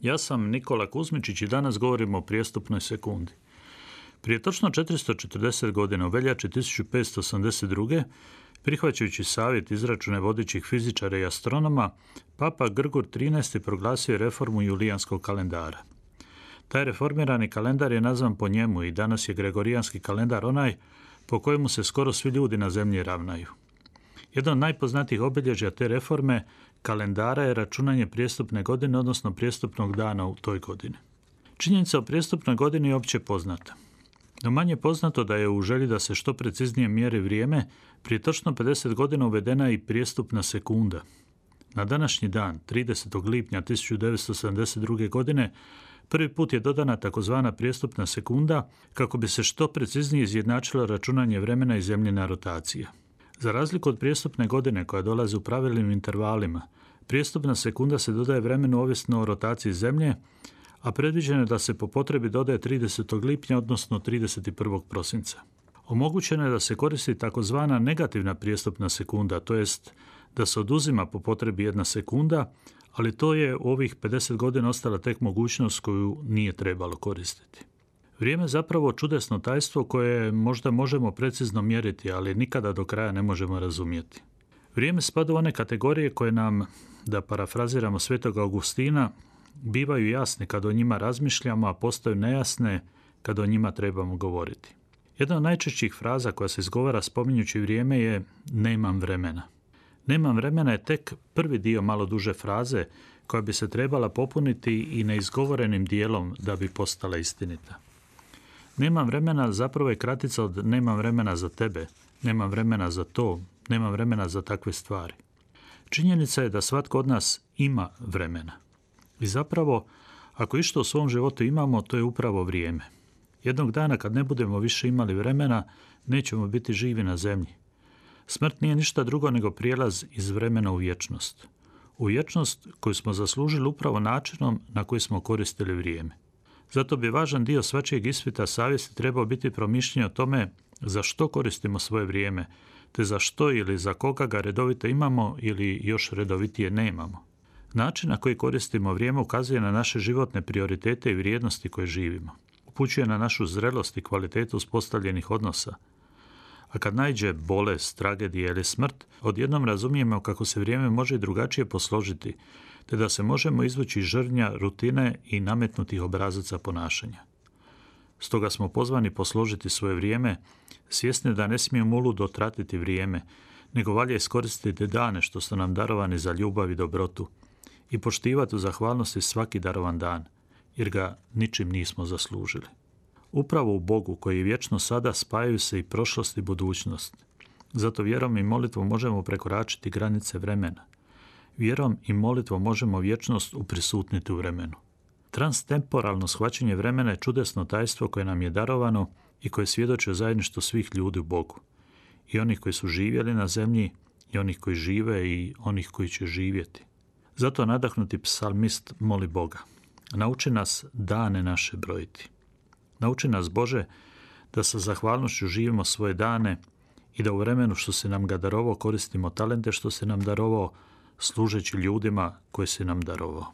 Ja sam Nikola Kuzmičić i danas govorimo o prijestupnoj sekundi. Prije točno 440 godina u veljači 1582. prihvaćajući savjet izračune vodičih fizičara i astronoma, Papa Grgur XIII. proglasio reformu julijanskog kalendara. Taj reformirani kalendar je nazvan po njemu i danas je gregorijanski kalendar onaj po kojemu se skoro svi ljudi na zemlji ravnaju. Jedan od najpoznatijih obilježja te reforme kalendara je računanje prijestupne godine, odnosno prijestupnog dana u toj godini. Činjenica o prijestupnoj godini je opće poznata. No manje poznato da je u želji da se što preciznije mjeri vrijeme, prije točno 50 godina uvedena i prijestupna sekunda. Na današnji dan, 30. lipnja 1972. godine, prvi put je dodana takozvana prijestupna sekunda kako bi se što preciznije izjednačilo računanje vremena i zemljena rotacija. Za razliku od prijestupne godine koja dolazi u pravilnim intervalima, prijestupna sekunda se dodaje vremenu ovisno o rotaciji zemlje, a predviđeno je da se po potrebi dodaje 30. lipnja, odnosno 31. prosinca. Omogućeno je da se koristi takozvana negativna prijestupna sekunda, to jest da se oduzima po potrebi jedna sekunda, ali to je u ovih 50 godina ostala tek mogućnost koju nije trebalo koristiti. Vrijeme je zapravo čudesno tajstvo koje možda možemo precizno mjeriti, ali nikada do kraja ne možemo razumjeti. Vrijeme spada u one kategorije koje nam, da parafraziramo svetog Augustina, bivaju jasne kad o njima razmišljamo, a postaju nejasne kad o njima trebamo govoriti. Jedna od najčešćih fraza koja se izgovara spominjući vrijeme je nemam vremena. Nemam vremena je tek prvi dio malo duže fraze koja bi se trebala popuniti i neizgovorenim dijelom da bi postala istinita. Nemam vremena zapravo je kratica od nemam vremena za tebe, nemam vremena za to, nemam vremena za takve stvari. Činjenica je da svatko od nas ima vremena. I zapravo, ako išto u svom životu imamo, to je upravo vrijeme. Jednog dana kad ne budemo više imali vremena, nećemo biti živi na zemlji. Smrt nije ništa drugo nego prijelaz iz vremena u vječnost. U vječnost koju smo zaslužili upravo načinom na koji smo koristili vrijeme. Zato bi važan dio svačijeg ispita savjesti trebao biti promišljenje o tome za što koristimo svoje vrijeme, te za što ili za koga ga redovito imamo ili još redovitije nemamo. Način na koji koristimo vrijeme ukazuje na naše životne prioritete i vrijednosti koje živimo. Upućuje na našu zrelost i kvalitetu uspostavljenih odnosa. A kad najđe bolest, tragedija ili smrt, odjednom razumijemo kako se vrijeme može drugačije posložiti, te da se možemo izvući žrnja, rutine i nametnutih obrazaca ponašanja. Stoga smo pozvani posložiti svoje vrijeme, svjesni da ne smijemo uludo tratiti vrijeme, nego valje iskoristiti dane što su nam darovani za ljubav i dobrotu i poštivati u zahvalnosti svaki darovan dan, jer ga ničim nismo zaslužili. Upravo u Bogu koji je vječno sada spajaju se i prošlost i budućnost. Zato vjerom i molitvom možemo prekoračiti granice vremena. Vjerom i molitvom možemo vječnost uprisutniti u vremenu. Transtemporalno shvaćanje vremena je čudesno tajstvo koje nam je darovano i koje svjedoči o zajedništvu svih ljudi u Bogu. I onih koji su živjeli na zemlji, i onih koji žive i onih koji će živjeti. Zato nadahnuti psalmist moli Boga. Nauči nas dane naše brojiti. Nauči nas Bože da sa zahvalnošću živimo svoje dane i da u vremenu što se nam ga darovao koristimo talente što se nam darovao služeći ljudima koje se nam darovao.